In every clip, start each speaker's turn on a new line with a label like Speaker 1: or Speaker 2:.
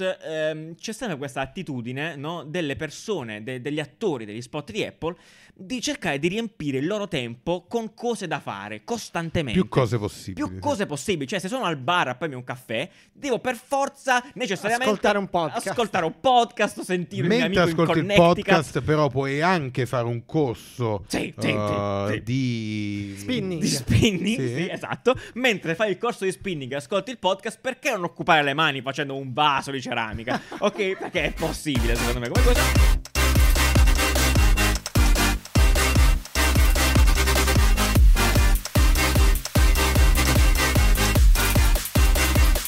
Speaker 1: ehm, c'è sempre questa attitudine no, delle persone, de- degli attori degli spot di Apple di cercare di riempire il loro tempo con cose da fare costantemente.
Speaker 2: Più cose possibili.
Speaker 1: Più cose possibili, cioè se sono al bar a premi un caffè, devo per forza necessariamente
Speaker 3: Ascoltare un podcast.
Speaker 1: ascoltare un podcast sentire un mio
Speaker 2: Mentre
Speaker 1: amico in
Speaker 2: ascolti il podcast, però, puoi anche fare un corso
Speaker 1: Sì, sì,
Speaker 2: uh,
Speaker 1: sì, sì.
Speaker 2: di
Speaker 3: Spinning.
Speaker 1: di spinning,
Speaker 2: Sì.
Speaker 1: sì, esatto. Mentre fai il corso di spinning e ascolti il podcast, perché non occupare le mani facendo un vaso di ceramica? ok? Perché è possibile, secondo me, come cosa.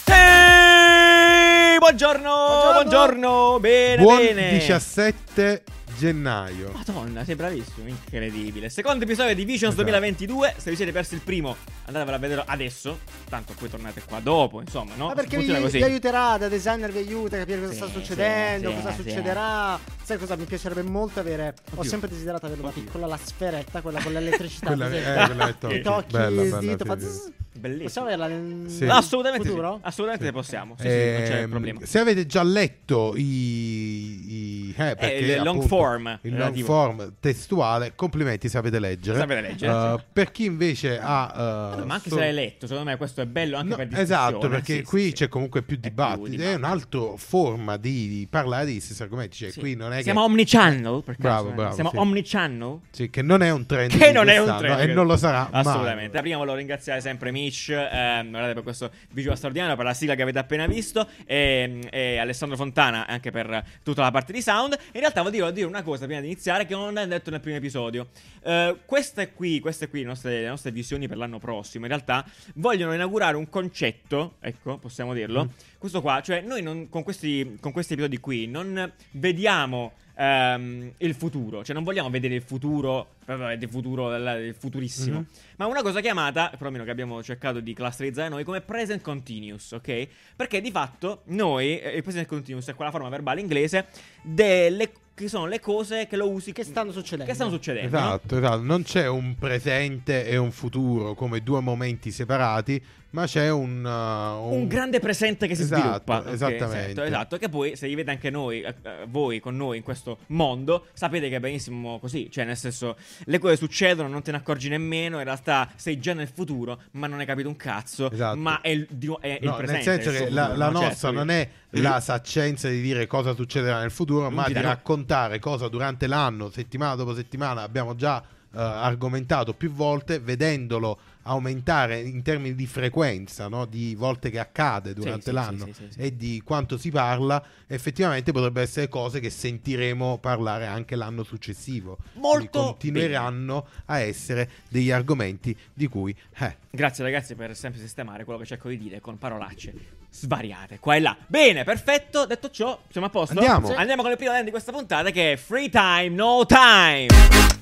Speaker 1: Ehi, Buongiorno, buongiorno, bene,
Speaker 2: Buon
Speaker 1: bene.
Speaker 2: 17 gennaio.
Speaker 1: Madonna, sei bravissimo, incredibile. Secondo episodio di Visions
Speaker 2: Esatto.
Speaker 1: 2022. Se vi siete persi il primo, andatevelo a vedere adesso. Tanto poi tornate qua dopo, insomma, no?
Speaker 3: Ma perché vi, vi aiuterà, da designer vi aiuta a capire cosa
Speaker 1: Sì,
Speaker 3: sta succedendo,
Speaker 1: sì,
Speaker 3: cosa
Speaker 1: sì.
Speaker 3: succederà. Sai cosa mi piacerebbe molto avere? Ho
Speaker 1: Oddio.
Speaker 3: sempre desiderato avere una piccola la sferetta, quella con l'elettricità.
Speaker 2: Quella, eh, quella è top.
Speaker 3: Ti tocchi
Speaker 2: Bella,
Speaker 3: il
Speaker 2: bella,
Speaker 3: dito,
Speaker 2: sì,
Speaker 3: fa
Speaker 2: sì.
Speaker 3: zzz.
Speaker 1: Bellissimo.
Speaker 3: Possiamo averla nel
Speaker 2: Sì.
Speaker 1: Assolutamente
Speaker 3: futuro?
Speaker 1: sì. Assolutamente possiamo. Sì, sì, non c'è
Speaker 2: Ehm,
Speaker 1: problema.
Speaker 2: Se avete già letto i, i- eh, perché,
Speaker 1: il long
Speaker 2: appunto,
Speaker 1: form
Speaker 2: il long
Speaker 1: relativo.
Speaker 2: form testuale, complimenti, sapete leggere.
Speaker 1: Sapete leggere,
Speaker 2: Uh,
Speaker 1: sì.
Speaker 2: per chi invece ha uh,
Speaker 1: Ma anche
Speaker 2: so-
Speaker 1: se l'hai letto, secondo me questo è bello anche
Speaker 2: No,
Speaker 1: per discussione.
Speaker 2: esatto, perché
Speaker 1: Sì,
Speaker 2: qui
Speaker 1: sì, sì.
Speaker 2: c'è comunque più
Speaker 1: È
Speaker 2: dibattito. È
Speaker 1: dibattito.
Speaker 2: un'altra forma di, di parlare degli stessi argomenti. Cioè,
Speaker 1: Sì.
Speaker 2: qui non è
Speaker 1: Siamo
Speaker 2: che,
Speaker 1: omnichannel, per
Speaker 2: Bravo,
Speaker 1: eh?
Speaker 2: bravo,
Speaker 1: Siamo
Speaker 2: sì.
Speaker 1: omnichannel.
Speaker 2: sì, che non è un trend.
Speaker 1: Che non è un trend
Speaker 2: E non lo sarà mai.
Speaker 1: Assolutamente. Prima volevo ringraziare sempre Mitch ehm, guardate, per questo visual straordinario, per la sigla che avete appena visto, e, e Alessandro Fontana anche per tutta la parte di sound. In realtà volevo dire una cosa prima di iniziare che non ho detto nel primo episodio. Eh, queste qui, queste qui, le nostre, le nostre visioni per l'anno prossimo, in realtà vogliono inaugurare un concetto, ecco, possiamo dirlo.
Speaker 2: Mm.
Speaker 1: Questo qua, cioè noi non- con, questi, con questi episodi qui non vediamo ehm, il futuro, cioè non vogliamo vedere il futuro, il futuro, il futurissimo,
Speaker 2: Mhm.
Speaker 1: ma una cosa chiamata, perlomeno che abbiamo cercato di clusterizzare noi, come present continuous, ok? Perché di fatto noi, eh, il present continuous è quella forma verbale inglese delle che sono le cose che lo usi
Speaker 3: Che stanno succedendo.
Speaker 1: Che stanno succedendo, no?
Speaker 2: Esatto, esatto. Non c'è un presente e un futuro come due momenti separati, ma c'è un, uh,
Speaker 1: un grande presente che si
Speaker 2: Esatto,
Speaker 1: sviluppa.
Speaker 2: Esattamente.
Speaker 1: Esatto, esatto. Che poi, se vedete anche noi, eh, eh, voi con noi in questo mondo, sapete che è benissimo così. Cioè, nel senso, le cose succedono, non te ne accorgi nemmeno. In realtà sei già nel futuro, ma non hai capito un cazzo.
Speaker 2: Esatto.
Speaker 1: Ma è il, di- è il
Speaker 2: No,
Speaker 1: presente.
Speaker 2: nel senso
Speaker 1: il
Speaker 2: che la,
Speaker 1: futuro,
Speaker 2: la?
Speaker 1: Cioè,
Speaker 2: nostra
Speaker 1: poi-
Speaker 2: non è la saccenza di dire cosa succederà nel futuro, ma di
Speaker 1: noi.
Speaker 2: Raccontare cosa durante l'anno, settimana dopo settimana, abbiamo già eh, argomentato più volte, vedendolo aumentare in termini di frequenza, no? di volte che accade durante
Speaker 1: sì,
Speaker 2: l'anno
Speaker 1: sì, sì,
Speaker 2: e di quanto si parla, effettivamente potrebbe essere cose che sentiremo parlare anche l'anno successivo. Quindi
Speaker 1: Molto
Speaker 2: continueranno a essere degli argomenti di cui eh,
Speaker 1: Grazie ragazzi per sempre sistemare quello che cerco di dire con parolacce svariate qua e là. Bene, perfetto. Detto ciò, siamo a posto?
Speaker 2: Andiamo.
Speaker 1: Andiamo con il primo di questa puntata che è Free Time, No Time.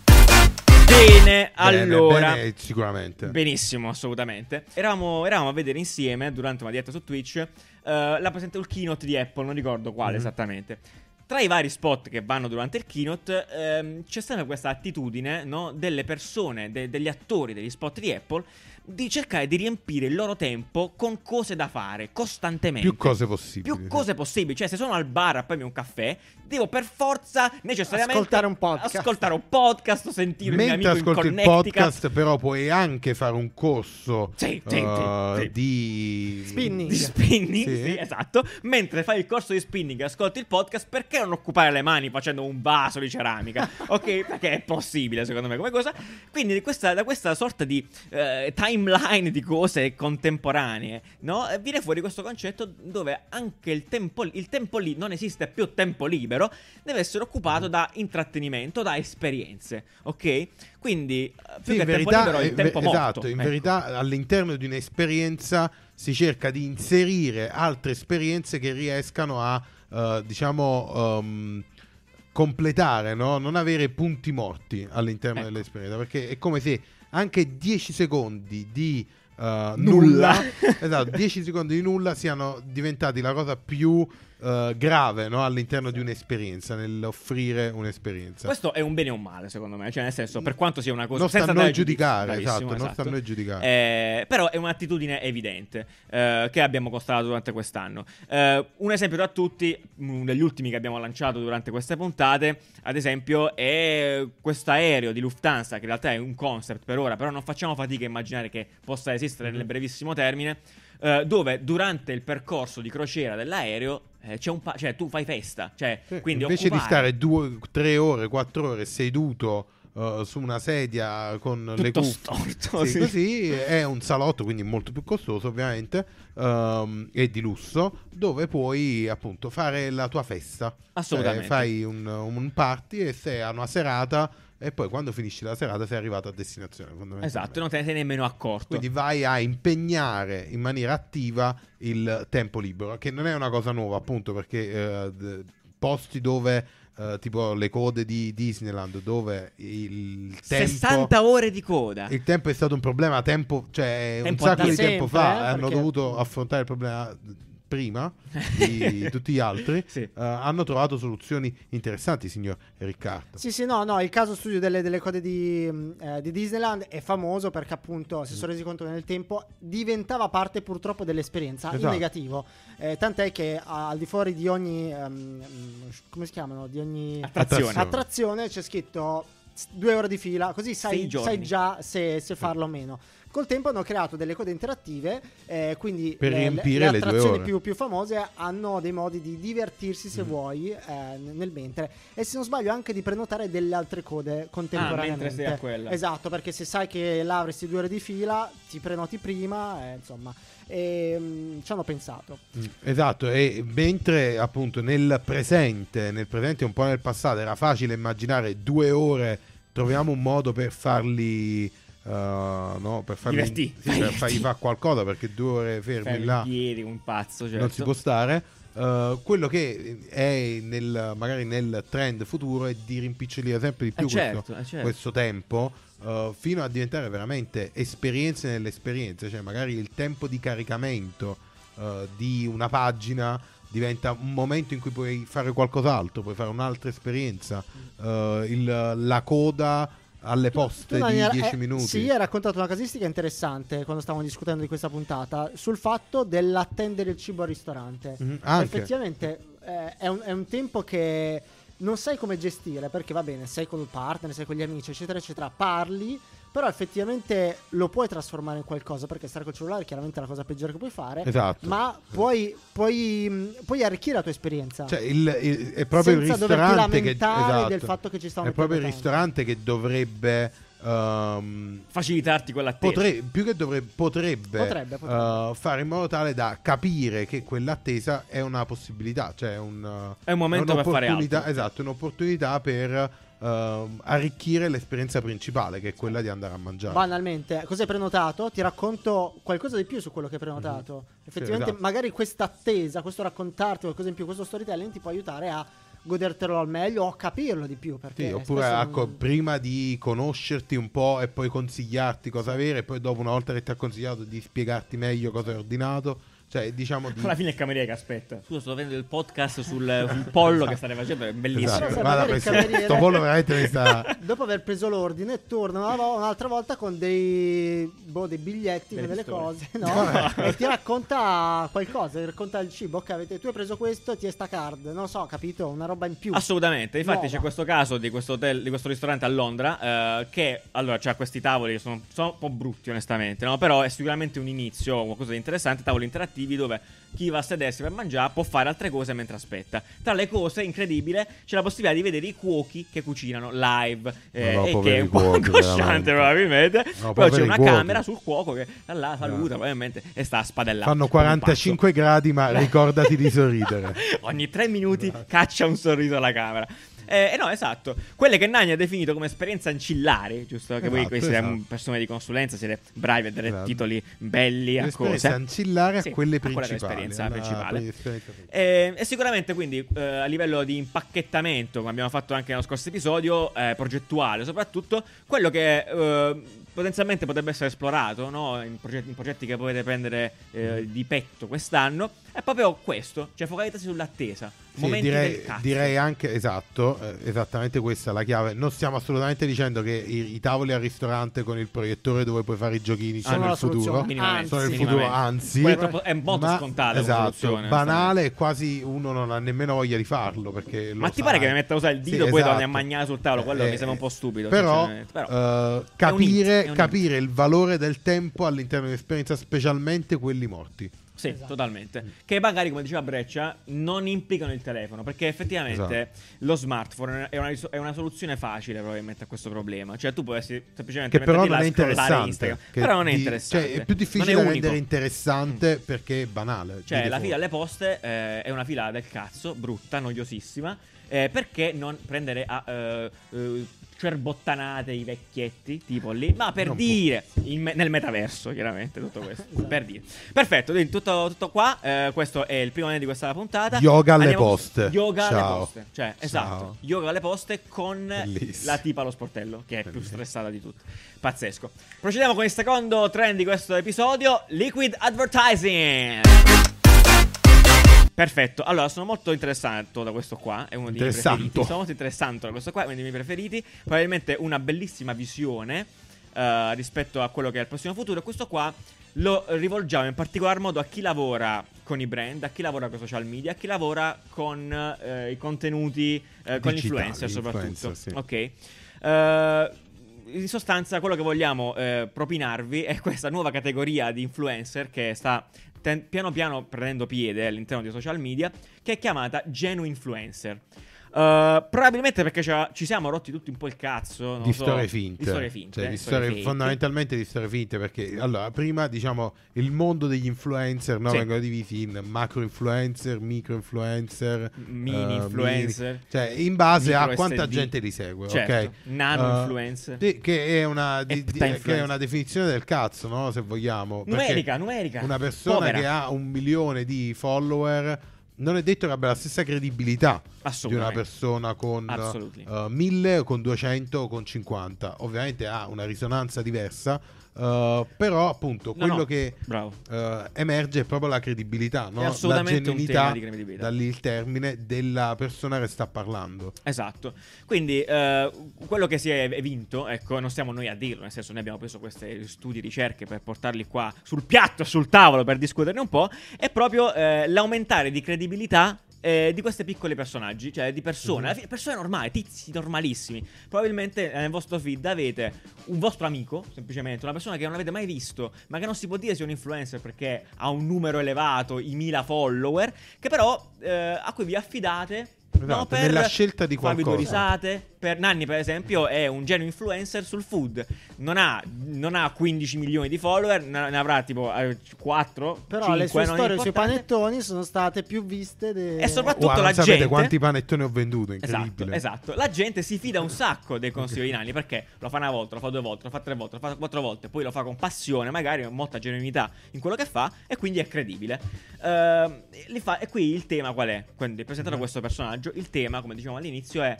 Speaker 1: Bene, allora.
Speaker 2: bene, sicuramente.
Speaker 1: Benissimo, assolutamente. Eravamo, eravamo a vedere insieme durante una diretta su Twitch eh, la presente il keynote di Apple, non ricordo quale
Speaker 2: Mhm.
Speaker 1: esattamente. Tra i vari spot che vanno durante il keynote ehm, c'è sempre questa attitudine no, delle persone, de- degli attori degli spot di Apple di cercare di riempire il loro tempo con cose da fare costantemente.
Speaker 2: Più cose possibili.
Speaker 1: Più cose possibili, cioè se sono al bar a premi un caffè, devo per forza necessariamente
Speaker 3: Ascoltare un podcast.
Speaker 1: ascoltare un podcast sentire un mio
Speaker 2: Mentre
Speaker 1: amico in
Speaker 2: ascolti il podcast, però, puoi anche fare un corso
Speaker 1: Sì, sì,
Speaker 2: uh,
Speaker 1: sì, sì.
Speaker 2: di
Speaker 3: Spinning.
Speaker 1: di spinning,
Speaker 2: Sì.
Speaker 1: sì. esatto. Mentre fai il corso di spinning e ascolti il podcast, perché non occupare le mani facendo un vaso di ceramica? ok? Perché è possibile, secondo me, come cosa. Quindi, questa- da questa sorta di eh, timeline di cose contemporanee, no? Viene fuori questo concetto dove anche il tempo, il tempo lì non esiste più tempo libero, deve essere occupato da intrattenimento, da esperienze, ok? Quindi, eh, più
Speaker 2: Sì,
Speaker 1: che
Speaker 2: in
Speaker 1: tempo
Speaker 2: verità,
Speaker 1: libero, il
Speaker 2: eh,
Speaker 1: tempo morto.
Speaker 2: esatto, in
Speaker 1: ecco.
Speaker 2: verità all'interno di un'esperienza si cerca di inserire altre esperienze che riescano a, eh, diciamo, ehm, completare, no? non avere punti morti all'interno
Speaker 1: Ecco.
Speaker 2: dell'esperienza, perché è come se anche 10 secondi di eh,
Speaker 1: Nulla.
Speaker 2: nulla, esatto, 10 secondi di nulla siano diventati la cosa più eh, grave no? all'interno di un'esperienza, nell'offrire un'esperienza.
Speaker 1: Questo è un bene o un male, secondo me. Cioè, nel senso, per quanto sia una cosa.
Speaker 2: Non sta a noi giudicare,
Speaker 1: bravissimo,
Speaker 2: esatto, non sta a noi giudicare.
Speaker 1: Eh, però è un'attitudine evidente eh, che abbiamo constatato durante quest'anno. Eh, un esempio da tutti, uno degli ultimi che abbiamo lanciato durante queste puntate, ad esempio, è questo aereo di Lufthansa, che in realtà è un concept per ora, però non facciamo fatica a immaginare che possa esistere nel
Speaker 2: Mhm.
Speaker 1: brevissimo termine. eh, dove durante il percorso di crociera dell'aereo c'è un pa- cioè tu fai festa, cioè
Speaker 2: Sì,
Speaker 1: quindi
Speaker 2: invece di
Speaker 1: occupare-
Speaker 2: stare due, tre ore, quattro ore seduto eh, su una sedia con le
Speaker 1: Tutto
Speaker 2: cuffie,
Speaker 1: storto,
Speaker 2: sì,
Speaker 1: sì.
Speaker 2: così è un salotto, quindi molto più costoso ovviamente ehm, e di lusso, dove puoi appunto fare la tua festa.
Speaker 1: Assolutamente.
Speaker 2: Cioè, fai un, un party e sei a una serata e poi quando finisci la serata sei arrivato a destinazione.
Speaker 1: Esatto, non te ne sei nemmeno accorto.
Speaker 2: Quindi vai a impegnare in maniera attiva il tempo libero, che non è una cosa nuova, appunto, perché eh, posti dove, eh, tipo le code di Disneyland, dove il tempo...
Speaker 1: 60 ore di coda.
Speaker 2: Il tempo è stato un problema tempo, cioè
Speaker 1: Tempo
Speaker 2: un sacco di
Speaker 3: sempre,
Speaker 2: tempo fa
Speaker 3: eh,
Speaker 2: hanno
Speaker 3: perché-
Speaker 2: dovuto affrontare il problema prima di tutti gli altri.
Speaker 1: Sì.
Speaker 2: Eh, hanno trovato soluzioni interessanti, signor Riccardo.
Speaker 3: Sì, sì, no, no, il caso studio delle, delle code di, eh, di Disneyland è famoso perché appunto si sono resi conto che nel tempo diventava parte purtroppo dell'esperienza in
Speaker 2: Esatto.
Speaker 3: negativo. Eh, tant'è che al di fuori di ogni, mh, come si chiamano, di ogni
Speaker 1: Attrazione.
Speaker 3: attrazione c'è scritto due ore di fila, così sai, sai già se, se farlo o meno. Col tempo hanno creato delle code interattive, eh, quindi
Speaker 2: Per
Speaker 3: le,
Speaker 2: riempire
Speaker 3: le
Speaker 2: le due
Speaker 3: attrazioni
Speaker 2: ore.
Speaker 3: più, più famose hanno dei modi di divertirsi
Speaker 2: Mm.
Speaker 3: se vuoi eh, nel mentre e se non sbaglio anche di prenotare delle altre code contemporaneamente.
Speaker 1: Ah, mentre sei a quella.
Speaker 3: Esatto, perché se sai che là avresti due ore di fila, ti prenoti prima, eh, insomma, e mm, ci hanno pensato.
Speaker 2: Mm, Esatto, e mentre appunto nel presente, nel presente e un po' nel passato era facile immaginare due ore, troviamo un modo per farli, eh, no, per
Speaker 1: Divertì.
Speaker 2: sì, per fargli fare qualcosa perché due ore fermi
Speaker 1: Fermi
Speaker 2: là
Speaker 1: piedi, un pazzo, certo.
Speaker 2: non si può stare. Eh, quello che è nel, magari nel trend futuro è di rimpicciolire sempre di più
Speaker 1: Eh, certo,
Speaker 2: questo,
Speaker 1: eh, certo.
Speaker 2: questo tempo eh, fino a diventare veramente esperienze nelle esperienze, cioè magari il tempo di caricamento eh, di una pagina diventa un momento in cui puoi fare qualcos'altro, puoi fare un'altra esperienza, Eh, il- la coda alle poste
Speaker 3: Tu,
Speaker 2: di
Speaker 3: Daniel,
Speaker 2: 10
Speaker 3: eh,
Speaker 2: minuti.
Speaker 3: Sì, hai raccontato una casistica interessante quando stavamo discutendo di questa puntata sul fatto dell'attendere il cibo al ristorante.
Speaker 2: Anche.
Speaker 3: Effettivamente eh, è, un, è un tempo che non sai come gestire perché va bene, sei col partner, sei con gli amici, eccetera, eccetera, parli, però effettivamente lo puoi trasformare in qualcosa perché stare col cellulare è chiaramente la cosa peggiore che puoi fare.
Speaker 2: Esatto.
Speaker 3: Ma puoi, puoi, puoi arricchire la tua esperienza.
Speaker 2: Cioè, il- il- è proprio il ristorante che esatto.
Speaker 3: del fatto che ci stanno
Speaker 2: È proprio il ristorante che dovrebbe ehm,
Speaker 1: Facilitarti quell'attesa.
Speaker 2: potre- più che dovrebbe potrebbe,
Speaker 3: Potrebbe, potrebbe.
Speaker 2: eh, fare in modo tale da capire che quell'attesa è una possibilità, cioè è un
Speaker 1: È un momento per fare
Speaker 2: un'opportunità-
Speaker 1: altro.
Speaker 2: Esatto, un'opportunità per ehm, arricchire l'esperienza principale, che è quella di andare a mangiare.
Speaker 3: Banalmente, cosa hai prenotato? Ti racconto qualcosa di più su quello che hai prenotato. Effettivamente,
Speaker 2: esatto.
Speaker 3: magari questa attesa, questo raccontarti qualcosa in più, questo storytelling ti può aiutare a godertelo al meglio o capirlo di più.
Speaker 2: Sì, oppure ecco,
Speaker 3: non-
Speaker 2: prima di conoscerti un po' e poi consigliarti cosa avere, e poi dopo una volta che ti ha consigliato di spiegarti meglio cosa hai ordinato, cioè diciamo di...
Speaker 1: Alla fine è il cameriere che aspetta. Scusa, sto vedendo il podcast sul, sul pollo che state facendo, è bellissimo.
Speaker 2: Esatto,
Speaker 3: magari il
Speaker 2: questo-
Speaker 3: cameriere-
Speaker 2: sto pollo veramente mi sta...
Speaker 3: Dopo aver preso l'ordine, torna un'altra volta con dei, boh, dei biglietti,
Speaker 1: Delle
Speaker 3: delle cose, no? e ti racconta qualcosa, ti racconta il cibo. Ok, avete, tu hai preso questo e ti è sta card. Non lo so, capito? Una roba in più.
Speaker 1: Assolutamente, infatti
Speaker 3: Nuova.
Speaker 1: c'è questo caso di questo, hotel, di questo ristorante a Londra eh, che allora c'ha questi tavoli che sono, sono un po' brutti onestamente, no? però è sicuramente un inizio, qualcosa di interessante, tavoli interattivi dove chi va a sedersi per mangiare può fare altre cose mentre aspetta. Tra le cose, incredibile, c'è la possibilità di vedere i cuochi che cucinano live eh,
Speaker 2: No, no,
Speaker 1: e che è un po' angosciante probabilmente.
Speaker 2: No,
Speaker 1: però c'è una
Speaker 2: cuochi.
Speaker 1: camera sul cuoco che là saluta
Speaker 2: No.
Speaker 1: probabilmente e sta a spadellare.
Speaker 2: Fanno
Speaker 1: come un
Speaker 2: 45 gradi, ma ricordati di sorridere.
Speaker 1: Ogni tre minuti caccia un sorriso alla camera. Eh, eh no, esatto. Quelle che Nani ha definito come esperienze ancillari, giusto? Che voi
Speaker 2: Esatto,
Speaker 1: qui siete
Speaker 2: esatto.
Speaker 1: persone di consulenza, siete bravi a dare
Speaker 2: Esatto.
Speaker 1: titoli belli a cose.
Speaker 2: ancillare
Speaker 1: Sì,
Speaker 2: a quelle
Speaker 1: a quella
Speaker 2: principali.
Speaker 1: l'esperienza
Speaker 2: alla-
Speaker 1: principale.
Speaker 2: l'esperienza.
Speaker 1: Eh, e sicuramente quindi eh, a livello di impacchettamento, come abbiamo fatto anche nello scorso episodio, eh, progettuale soprattutto, quello che eh, potenzialmente potrebbe essere esplorato no? in, progetti, in, progetti, che potete prendere eh, di petto quest'anno, è proprio questo, cioè focalizzarsi sull'attesa.
Speaker 2: Sì, direi, direi, anche esatto, eh, esattamente questa è la chiave. Non stiamo assolutamente dicendo che i, i, tavoli al ristorante con il proiettore dove puoi fare i giochini sono ah, il futuro.
Speaker 3: Anzi,
Speaker 2: sono il futuro, anzi,
Speaker 1: è molto ma, scontato.
Speaker 2: Esatto, banale e quasi uno non ha nemmeno voglia di farlo. Perché
Speaker 1: ma ti
Speaker 2: sai.
Speaker 1: pare che mi metta a usare il dito sì, poi esatto. a mangiare sul tavolo? Quello eh, mi sembra un po' stupido.
Speaker 2: Però, però uh, capire, capire il valore del tempo all'interno dell'esperienza, specialmente quelli morti.
Speaker 1: Sì, esatto. totalmente. Che magari, come diceva Breccia, non implicano il telefono. Perché effettivamente esatto. lo smartphone è una, è una, soluzione facile, probabilmente, a questo problema. Cioè, tu puoi semplicemente.
Speaker 2: Che però non è interessante.
Speaker 1: però non è interessante.
Speaker 2: Cioè, è più difficile da rendere interessante mm. perché è banale.
Speaker 1: Cioè, la fila alle poste eh, è una fila del cazzo, brutta, noiosissima. Eh, perché non prendere a. Uh, uh, cerbottanate i vecchietti, tipo lì, ma per non dire, me- nel metaverso chiaramente tutto questo, esatto. per dire. Perfetto, tutto, tutto qua, eh, questo è il primo anno di questa puntata.
Speaker 2: Yoga alle Andiamo poste.
Speaker 1: Yoga Ciao. alle poste, cioè Ciao. esatto, yoga alle poste con Bellissimo. la tipa allo sportello, che è Bellissimo. più stressata di tutte. Pazzesco. Procediamo con il secondo trend di questo episodio, Liquid Advertising. Perfetto, allora sono molto interessato da questo qua, è uno dei miei preferiti. Sono molto interessato da questo qua, è uno dei miei preferiti. Probabilmente una bellissima visione uh, rispetto a quello che è il prossimo futuro. Questo qua lo rivolgiamo in particolar modo a chi lavora con i brand, a chi lavora con i social media, a chi lavora con uh, i contenuti, uh, con gli influencer soprattutto. Sì. Ok. in sostanza, quello che vogliamo propinarvi è questa nuova categoria di influencer che sta ten- piano piano prendendo piede all'interno dei social media, che è chiamata Genuine Influencer. Uh, probabilmente perché ci siamo rotti tutti un po' il cazzo
Speaker 2: di,
Speaker 1: so,
Speaker 2: storie finte.
Speaker 1: di storie finte.
Speaker 2: Cioè, di storie, storie fondamentalmente di storie finte. Perché allora, prima diciamo il mondo degli influencer no, sì. vengono divisi in macro influencer, micro influencer,
Speaker 1: mini uh, influencer. Mini,
Speaker 2: cioè, in base a quanta SD. gente li segue,
Speaker 1: certo.
Speaker 2: ok?
Speaker 1: Nano uh, influencer.
Speaker 2: Di, che, è una, di, che, è una, definizione del cazzo, no? Se vogliamo.
Speaker 1: Numerica, numerica.
Speaker 2: Una persona
Speaker 1: Povera.
Speaker 2: che ha un milione di follower non è detto che abbia la stessa credibilità di una persona con uh, 1000 con 200 o con 50 ovviamente ha una risonanza diversa Uh, però appunto no, quello no. che uh, emerge è proprio la credibilità, no? la genuinità, da lì il termine della persona che sta parlando.
Speaker 1: Esatto. Quindi uh, quello che si è vinto, ecco, non stiamo noi a dirlo, nel senso noi abbiamo preso questi studi, ricerche per portarli qua sul piatto, sul tavolo per discuterne un po', è proprio l'aumentare di credibilità eh, di questi piccoli personaggi, cioè di persone, mm-hmm. persone normali, tizi normalissimi. Probabilmente nel vostro feed avete un vostro amico, semplicemente, una persona che non avete mai visto, ma che non si può dire sia un influencer perché ha un numero elevato, i mila follower, che però eh, a cui vi affidate
Speaker 2: Esatto, no, per nella scelta di qualcosa.
Speaker 1: Farvi due risate. Per Nanni, per esempio, è un genio influencer sul food. Non ha, non ha 15 milioni di follower, ne avrà tipo 4. Eh,
Speaker 3: Però
Speaker 1: 5,
Speaker 3: le sue storie sui panettoni sono state più viste. De...
Speaker 1: E soprattutto
Speaker 2: wow,
Speaker 1: la
Speaker 2: gente.
Speaker 1: sapete
Speaker 2: quanti panettoni ho venduto? Incredibile.
Speaker 1: Esatto, esatto. La gente si fida un sacco dei consigli di Nanni perché lo fa una volta, lo fa due volte, lo fa tre volte, lo fa quattro volte, poi lo fa con passione, magari con molta genuinità in quello che fa e quindi è credibile. Uh, fa, e qui il tema qual è? Quindi presentato mm. questo personaggio, il tema, come dicevamo all'inizio, è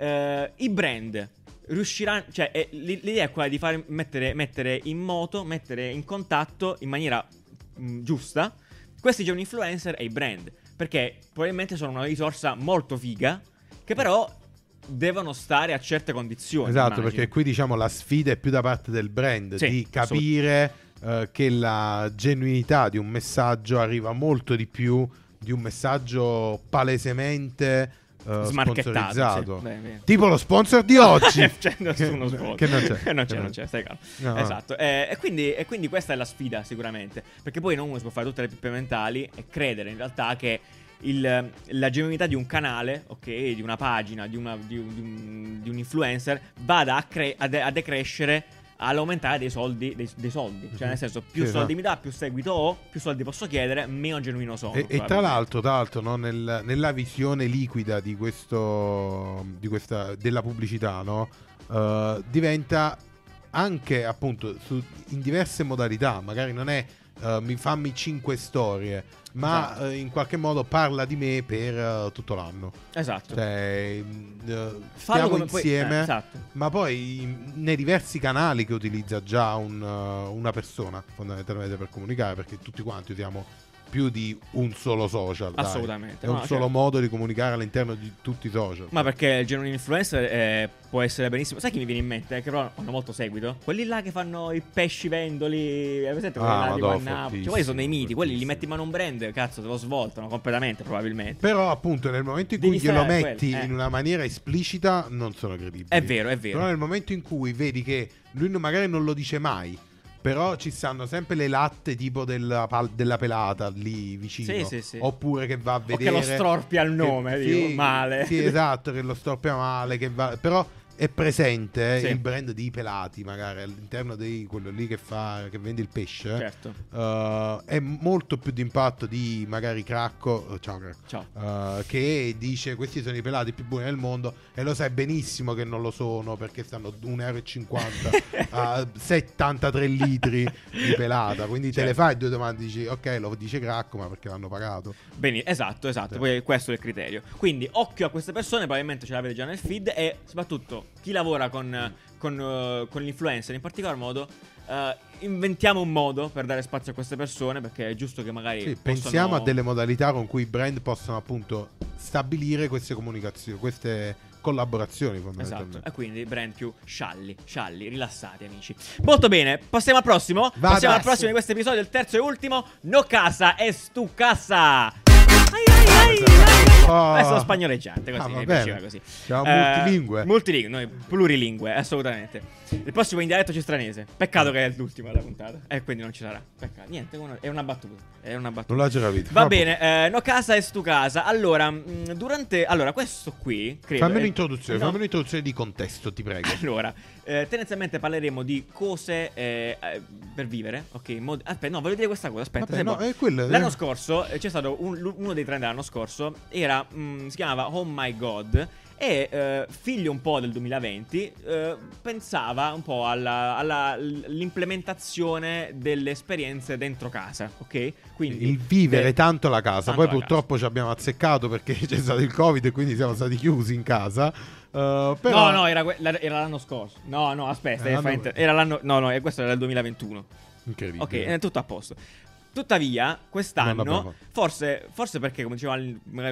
Speaker 1: uh, i brand riusciranno. Cioè, è, l'idea è quella di fare, mettere, mettere, in moto, mettere in contatto in maniera mh, mm, giusta questi giovani influencer e i brand. Perché probabilmente sono una risorsa molto figa, che però devono stare a certe condizioni.
Speaker 2: Esatto,
Speaker 1: immagino.
Speaker 2: perché qui diciamo la sfida è più da parte del brand sì, di capire uh, che la genuinità di un messaggio arriva molto di più di un messaggio palesemente uh, sponsorizzato. Sì. Beh, beh. Tipo lo sponsor di oggi.
Speaker 1: c'è nessuno sponsor. Che non c'è. non c'è, non c'è, stai calmo. No, esatto. Eh, e, quindi, e, quindi, questa è la sfida sicuramente. Perché poi non uno si può fare tutte le pippe mentali e credere in realtà che il, la genuinità di un canale, ok, di una pagina, di, una, di, un, di, un, di un, influencer vada a, cre- a, de- a decrescere all'aumentare dei soldi, dei, dei soldi. Cioè, nel senso, più sì, soldi no. mi dà, più seguito ho, più soldi posso chiedere, meno genuino sono.
Speaker 2: E, e tra l'altro, tra l'altro no, nel, nella visione liquida di questo, di questa, della pubblicità, no, uh, diventa anche appunto su, in diverse modalità. Magari non è eh, mi fammi 5 storie, ma
Speaker 1: Esatto.
Speaker 2: eh, in qualche modo parla di me per eh, tutto l'anno.
Speaker 1: Esatto.
Speaker 2: Cioè,
Speaker 1: Fallo
Speaker 2: stiamo
Speaker 1: come poi-
Speaker 2: insieme,
Speaker 1: eh, esatto.
Speaker 2: ma poi in- nei diversi canali che utilizza già un, uh, una persona fondamentalmente per comunicare, perché tutti quanti usiamo più di un solo social. dai.
Speaker 1: Assolutamente,
Speaker 2: È un
Speaker 1: no,
Speaker 2: solo
Speaker 1: certo.
Speaker 2: modo di comunicare all'interno di tutti i social.
Speaker 1: Ma perché il genuine influencer eh, può essere benissimo. Sai chi mi viene in mente? Eh, Che però hanno molto seguito. Quelli là che fanno i pesci vendoli. Hai presente quelli
Speaker 2: Ah,
Speaker 1: là
Speaker 2: madò?
Speaker 1: Cioè, quelli sono dei miti. Quelli li metti in mano un brand, cazzo, te lo svoltano completamente, probabilmente.
Speaker 2: Però, appunto, nel momento in
Speaker 1: Devi
Speaker 2: cui glielo
Speaker 1: stare a
Speaker 2: metti
Speaker 1: quello, eh.
Speaker 2: in una maniera esplicita, non sono credibili.
Speaker 1: È vero, è vero.
Speaker 2: Però nel momento in cui vedi che lui magari non lo dice mai, però ci stanno sempre le latte tipo della, pal- della pelata lì vicino.
Speaker 1: Sì, sì, sì.
Speaker 2: Oppure che va a
Speaker 1: O che
Speaker 2: vedere.
Speaker 1: lo storpia il
Speaker 2: che-
Speaker 1: nome,
Speaker 2: sì,
Speaker 1: dico, male.
Speaker 2: Sì, esatto, che lo storpia male. Che va, però è presente eh,
Speaker 1: Sì.
Speaker 2: il brand di pelati, magari all'interno di quello lì che fa che vende il pesce.
Speaker 1: Certo.
Speaker 2: Uh, è molto più di impatto di magari Cracco. ciao.
Speaker 1: Ciao.
Speaker 2: Uh, che dice questi sono i pelati più buoni del mondo e lo sai benissimo che non lo sono perché stanno 1,50 euro a 73 litri di pelata quindi te le
Speaker 1: Certo.
Speaker 2: fai due domande dici ok lo dice Cracco ma perché l'hanno pagato
Speaker 1: Bene, esatto, esatto.
Speaker 2: Sì.
Speaker 1: Poi questo è il criterio. Quindi, occhio a queste persone, probabilmente ce l'avete già nel feed. E soprattutto chi lavora con, con, eh, con l'influencer in particolar modo. eh, inventiamo un modo per dare spazio a queste persone. Perché è giusto che magari.
Speaker 2: Sì,
Speaker 1: possano-
Speaker 2: pensiamo a delle modalità con cui i brand possono appunto stabilire queste comunicazioni queste collaborazioni
Speaker 1: Esatto,
Speaker 2: fondamentalmente
Speaker 1: e quindi brand più scialli, scialli, rilassati amici. Molto bene, passiamo al prossimo.
Speaker 2: Vada.
Speaker 1: Passiamo al prossimo di questo episodio, il terzo e ultimo. No casa es tu casa.
Speaker 2: Oh.
Speaker 1: È lo spagnoleggiante, così
Speaker 2: Ah,
Speaker 1: mi piaceva così.
Speaker 2: Siamo
Speaker 1: Eh,
Speaker 2: multilingue.
Speaker 1: Multilingue, noi plurilingue, assolutamente. Il prossimo in dialetto cistranese. Peccato che è l'ultimo della puntata. E quindi non ci sarà. Peccato. Niente, è una battuta. È una battuta.
Speaker 2: non l'ho già capito
Speaker 1: Va
Speaker 2: Vabbè.
Speaker 1: bene, eh, no casa es tu casa. Allora, mh, durante. Allora, questo qui. Credo,
Speaker 2: fammi
Speaker 1: è-
Speaker 2: un'introduzione
Speaker 1: no.
Speaker 2: fammi un'introduzione di contesto ti prego
Speaker 1: Allora, eh, tendenzialmente parleremo di cose eh, eh, per vivere. Ok, mod- aspetta, no, voglio dire questa cosa. Aspetta,
Speaker 2: Vabbè, no, è quello-
Speaker 1: L'anno
Speaker 2: eh.
Speaker 1: scorso eh, c'è stato un- uno dei trend dell'anno scorso. Era, mm, si chiamava Oh My God. E eh, figlio un po' del 2020 eh, pensava un po' alla, alla- l'implementazione delle esperienze dentro casa, ok? Quindi
Speaker 2: il vivere
Speaker 1: eh,
Speaker 2: tanto la casa.
Speaker 1: tanto
Speaker 2: Poi
Speaker 1: la
Speaker 2: purtroppo ci abbiamo azzeccato perché c'è stato il Covid e quindi siamo stati chiusi in casa. Uh, però
Speaker 1: No, no, era, que- era l'anno scorso. No, no, aspetta, fa
Speaker 2: l'anno-
Speaker 1: inter- era l'anno. No, no, questo era il 2021.
Speaker 2: incredibile.
Speaker 1: Ok, è tutto a posto. Tuttavia, quest'anno, forse, forse perché, come diceva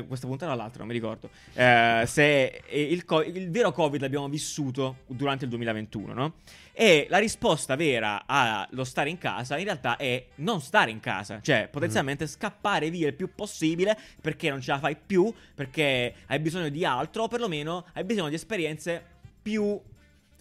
Speaker 1: questa puntata o l'altra, non mi ricordo, eh, se il, co- il vero Covid l'abbiamo vissuto durante il 2021, no? E la risposta vera allo stare in casa in realtà è non stare in casa, cioè potenzialmente scappare via il più possibile perché non ce la fai più, perché hai bisogno di altro o perlomeno hai bisogno di esperienze più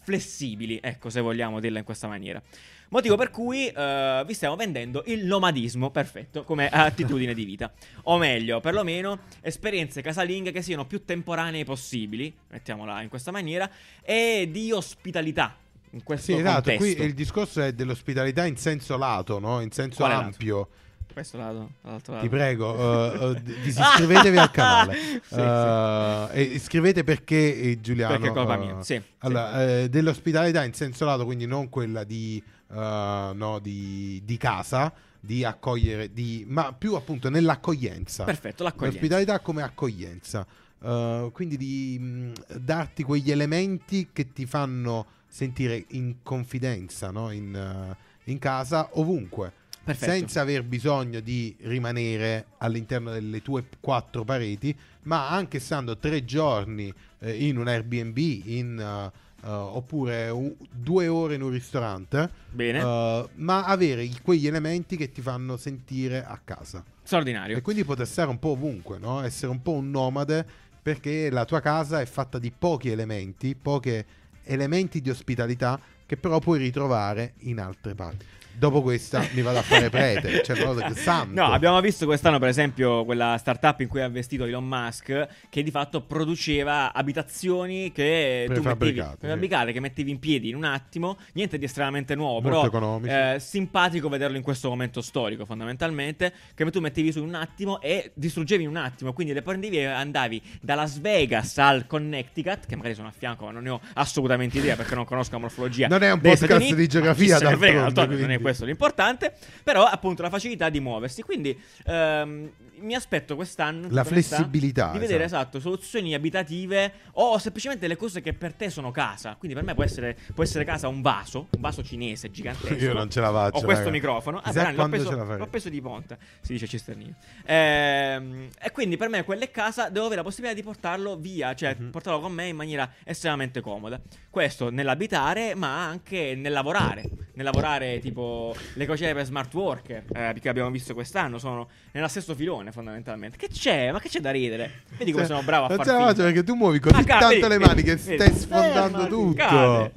Speaker 1: flessibili, ecco se vogliamo dirla in questa maniera. Motivo per cui eh, vi stiamo vendendo il nomadismo, perfetto, come attitudine di vita. O meglio, perlomeno esperienze casalinghe che siano più temporanee possibili, mettiamola in questa maniera, e di ospitalità. In questo
Speaker 2: Sì, esatto.
Speaker 1: contesto.
Speaker 2: Qui il discorso è dell'ospitalità in senso lato, no? In senso
Speaker 1: Quale lato? Questo lato, dall'altro lato.
Speaker 2: Ti prego, uh, uh, disiscrivetevi al canale.
Speaker 1: Sì,
Speaker 2: Uh, E iscrivete perché eh, Giuliano.
Speaker 1: Perché è colpa
Speaker 2: uh,
Speaker 1: mia, sì,
Speaker 2: Allora, eh, dell'ospitalità in senso lato, quindi non quella di, uh, no, di, di casa, di accogliere, di, ma più appunto nell'accoglienza.
Speaker 1: Perfetto, l'accoglienza.
Speaker 2: L'ospitalità come accoglienza. Uh, quindi di mh, darti quegli elementi che ti fanno sentire in confidenza no? in, uh, in casa ovunque.
Speaker 1: Perfetto.
Speaker 2: Senza aver bisogno di rimanere all'interno delle tue quattro pareti, ma anche stando tre giorni eh, in un Airbnb, in, uh, uh, oppure un- due ore in un ristorante,
Speaker 1: Bene,
Speaker 2: uh, ma avere quegli elementi che ti fanno sentire a casa.
Speaker 1: straordinario.
Speaker 2: E quindi poter stare un po' ovunque, no? essere un po' un nomade, perché la tua casa è fatta di pochi elementi, pochi elementi di ospitalità che però puoi ritrovare in altre parti. Dopo questa mi vado a fare prete, cioè proprio santo.
Speaker 1: No, abbiamo visto quest'anno, per esempio, quella startup in cui ha investito Elon Musk, che di fatto produceva abitazioni che tu mettevi
Speaker 2: Prefabbricate,
Speaker 1: prefabbricate, che mettevi in piedi in un attimo. Niente di estremamente nuovo,
Speaker 2: Molto
Speaker 1: però eh, simpatico vederlo in questo momento storico, fondamentalmente. Che tu mettevi su in un attimo e distruggevi in un attimo. Quindi le prendevi e andavi da Las Vegas al Connecticut, che magari sono a fianco, ma non ne ho assolutamente idea perché non conosco la morfologia.
Speaker 2: No, Non è un podcast
Speaker 1: Uniti,
Speaker 2: di geografia,
Speaker 1: ne frega, non è questo l'importante, però appunto la facilità di muoversi, quindi ehm, mi aspetto quest'anno
Speaker 2: La flessibilità,
Speaker 1: di vedere
Speaker 2: esatto.
Speaker 1: esatto soluzioni abitative o semplicemente le cose che per te sono casa. Quindi per me può essere, può essere casa un vaso, un vaso cinese gigantesco.
Speaker 2: Io non ce la faccio,
Speaker 1: Ho questo
Speaker 2: raga.
Speaker 1: microfono. Ah, Brian, l'ho, preso, l'ho preso di ponta, si dice cisternino. Ehm, e quindi per me quella è casa, devo avere la possibilità di portarlo via, cioè
Speaker 2: Mhm.
Speaker 1: portarlo con me in maniera estremamente comoda. Questo nell'abitare, ma anche nel lavorare. Nel lavorare tipo le crociere per smart worker, eh, che abbiamo visto quest'anno, sono nello stesso filone fondamentalmente. Che c'è? Ma che c'è da ridere? Vedi come
Speaker 2: Cioè,
Speaker 1: sono bravo a
Speaker 2: non
Speaker 1: far
Speaker 2: ce la faccio perché tu muovi così
Speaker 1: Ah, cade,
Speaker 2: tanto le
Speaker 1: vedi,
Speaker 2: mani che
Speaker 1: vedi.
Speaker 2: stai sfondando
Speaker 3: Fermati.
Speaker 2: tutto.
Speaker 1: Cade.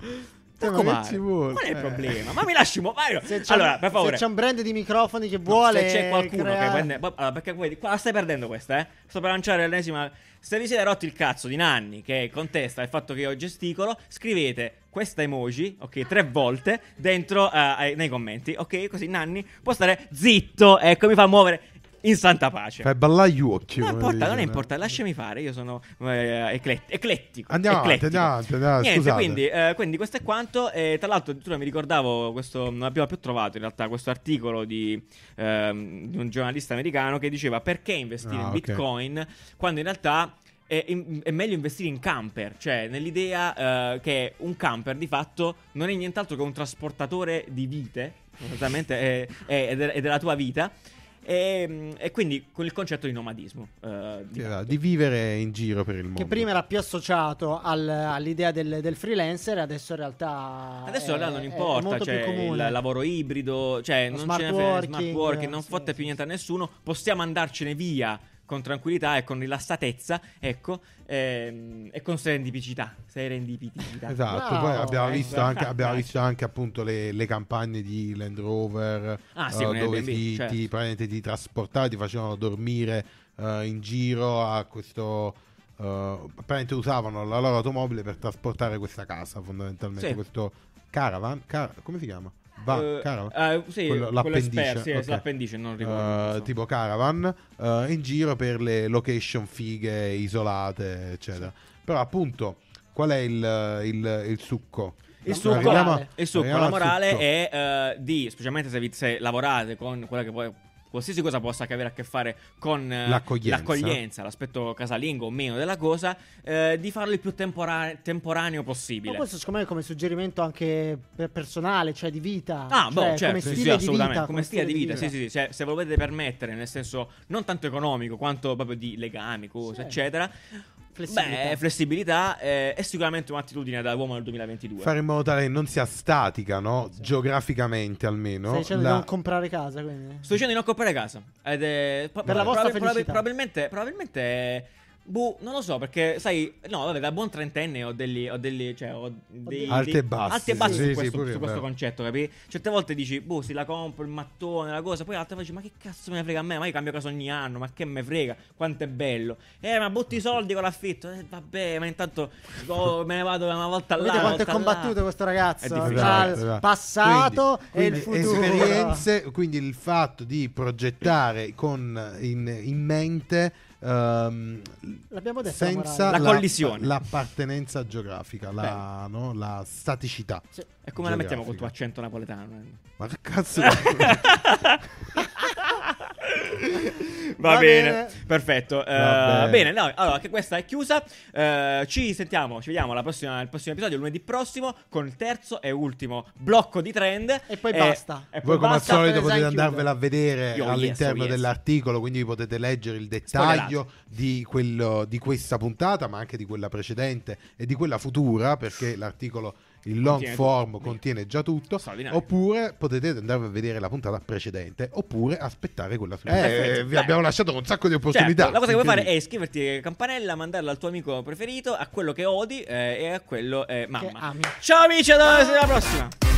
Speaker 2: Ma che vuole?
Speaker 1: Qual è il
Speaker 2: Eh.
Speaker 1: problema? Ma mi lasci muovere.
Speaker 3: Se c'è,
Speaker 1: Allora, per favore.
Speaker 3: se c'è un brand di microfoni che
Speaker 1: No,
Speaker 3: vuole.
Speaker 1: se c'è qualcuno che
Speaker 3: creare-
Speaker 1: prende. boh, Allora, perché voi qua la stai perdendo questa, eh? Sto per lanciare l'ennesima. Se vi siete rotti il cazzo di Nanni che contesta il fatto che io gesticolo, scrivete questa emoji, ok, tre volte dentro ai- nei commenti, ok? Così Nanni può stare zitto, ecco, mi fa muovere in santa pace.
Speaker 2: Fai ballare gli occhi.
Speaker 1: Non importa, non importa, lasciami fare, io sono eh, eclet- eclettico.
Speaker 2: Andiamo avanti, andiamo avanti, andiamo
Speaker 1: Niente, quindi, eh, quindi questo è quanto. E tra l'altro, addirittura mi ricordavo questo, non l'abbiamo più trovato in realtà, questo articolo di, ehm, di un giornalista americano che diceva perché investire
Speaker 2: Ah,
Speaker 1: in
Speaker 2: ok.
Speaker 1: Bitcoin quando in realtà è, è meglio investire in camper, cioè nell'idea eh, che un camper di fatto non è nient'altro che un trasportatore di vite, sostanzialmente è, è- è della tua vita. E, e quindi con il concetto di nomadismo eh, di fatto.
Speaker 2: di vivere in giro per il mondo.
Speaker 3: Che prima era più associato al- all'idea del, del freelancer, adesso in realtà.
Speaker 1: Adesso in realtà non importa, cioè il lavoro ibrido, cioè
Speaker 3: Lo
Speaker 1: non
Speaker 3: smart
Speaker 1: ce ne frega,
Speaker 3: working,
Speaker 1: smart working, non
Speaker 3: sì,
Speaker 1: fotte
Speaker 3: sì,
Speaker 1: più niente a nessuno, possiamo andarcene via con tranquillità e con rilassatezza, ecco, ehm, e con serendipicità, serendipicità.
Speaker 2: Esatto,
Speaker 3: No,
Speaker 2: poi abbiamo
Speaker 3: eh,
Speaker 2: visto anche, abbiamo visto anche appunto le, le campagne di Land Rover
Speaker 1: Ah, sì, con
Speaker 2: dove ti,
Speaker 1: certo.
Speaker 2: ti, praticamente ti trasportavi, ti facevano dormire eh, in giro a questo... eh, praticamente usavano la loro automobile per trasportare questa casa fondamentalmente,
Speaker 1: Sì.
Speaker 2: questo caravan, car- come si chiama? Va-
Speaker 1: Eh,
Speaker 2: caravan?
Speaker 1: eh, sì,
Speaker 2: Quello- l'appendice,
Speaker 1: sì,
Speaker 2: ok.
Speaker 1: l'appendice, non ricordo. Insomma.
Speaker 2: tipo caravan in giro per le location fighe, isolate, eccetera. Però appunto, qual è il, il- il succo?
Speaker 1: Il succo,
Speaker 3: morale.
Speaker 1: il succo,
Speaker 2: arriviamo
Speaker 1: la
Speaker 2: al
Speaker 1: morale
Speaker 2: succo.
Speaker 1: è eh, di, specialmente se, vi- se lavorate con quella che poi qualsiasi cosa possa avere a che fare con eh,
Speaker 2: L'accoglienza.
Speaker 1: l'accoglienza, l'aspetto casalingo o meno della cosa, eh, di farlo il più tempora- temporaneo
Speaker 3: Ma
Speaker 1: possibile.
Speaker 3: questo secondo me è come suggerimento anche per personale, cioè di vita.
Speaker 1: Ah, boh,
Speaker 3: cioè,
Speaker 1: certo,
Speaker 3: come
Speaker 1: sì,
Speaker 3: stile
Speaker 1: sì,
Speaker 3: di
Speaker 1: assolutamente,
Speaker 3: vita.
Speaker 1: come stile di vita, sì, sì, sì, se, se volete permettere, nel senso non tanto economico quanto proprio di legami, cose,
Speaker 3: Sì.
Speaker 1: eccetera.
Speaker 3: Flessibilità.
Speaker 1: Beh, flessibilità eh, è sicuramente un'attitudine da uomo del 2022.
Speaker 2: Fare in modo tale che non sia statica, no? Geograficamente almeno.
Speaker 3: Stai dicendo
Speaker 2: la-
Speaker 3: di non comprare casa, quindi.
Speaker 1: Sto dicendo di non comprare casa. Ed è,
Speaker 3: Per la vostra felicità.
Speaker 1: probabilmente, probabilmente è- Boh, non lo so perché, sai, no, vabbè, da buon trentenne ho degli, ho degli, cioè, ho dei,
Speaker 2: Alti e bassi,
Speaker 1: alti e bassi
Speaker 2: sì,
Speaker 1: su
Speaker 2: sì,
Speaker 1: questo, su questo concetto, capi? Certe volte dici, boh, si la compro, il mattone, la cosa, poi altre volte dici, ma che cazzo me ne frega a me? Ma io cambio casa ogni anno, ma che me frega? Quanto è bello. Eh, ma butti i soldi con l'affitto. Eh, vabbè, ma intanto oh, me ne vado una volta là.
Speaker 3: Vedete quanto è
Speaker 1: volta là.
Speaker 3: combattuto questo
Speaker 1: È
Speaker 3: ragazzo
Speaker 1: difficile.
Speaker 3: tra
Speaker 2: Esatto,
Speaker 3: il
Speaker 2: esatto.
Speaker 3: passato
Speaker 2: Quindi-
Speaker 3: e il
Speaker 2: quindi
Speaker 3: futuro.
Speaker 2: Esperienze, quindi il fatto di progettare con in, in mente ehm,
Speaker 3: L'abbiamo detto, la
Speaker 2: senza
Speaker 3: morale.
Speaker 1: La collisione.
Speaker 2: l'appartenenza geografica, la, no? la staticità.
Speaker 3: Sì.
Speaker 1: E come la mettiamo col tuo
Speaker 2: geografica.
Speaker 1: accento napoletano? eh?
Speaker 2: Ma che cazzo?
Speaker 1: Va,
Speaker 3: Va
Speaker 1: bene.
Speaker 3: bene.
Speaker 1: perfetto.
Speaker 2: Va
Speaker 1: bene,
Speaker 2: bene.
Speaker 1: no, allora che questa è chiusa. Eh, ci sentiamo, ci vediamo alla prossima, al prossimo episodio, lunedì prossimo, con il terzo e ultimo blocco di trend.
Speaker 3: E poi basta.
Speaker 1: E poi
Speaker 2: Voi come al
Speaker 1: basta.
Speaker 2: solito
Speaker 3: design
Speaker 2: potete
Speaker 3: chiude.
Speaker 2: andarvela a vedere
Speaker 1: Io, yes,
Speaker 2: all'interno
Speaker 1: oh, yes.
Speaker 2: dell'articolo, quindi vi potete leggere il dettaglio di, quello, di questa puntata, ma anche di quella precedente e di quella futura, perché l'articolo in long
Speaker 1: Contiene
Speaker 2: form
Speaker 1: tutto.
Speaker 2: contiene già tutto.
Speaker 1: Straordinario.
Speaker 2: Oppure potete andare a vedere la puntata precedente, oppure aspettare quella su.
Speaker 1: Perfetto,
Speaker 2: Eh, vi abbiamo lasciato un sacco di opportunità.
Speaker 1: Certo, la cosa che puoi fare è iscriverti a campanella, mandarla al tuo amico preferito, a quello che odi eh, e a quello eh, mamma.
Speaker 3: Che ami.
Speaker 1: Ciao amici, alla alla prossima.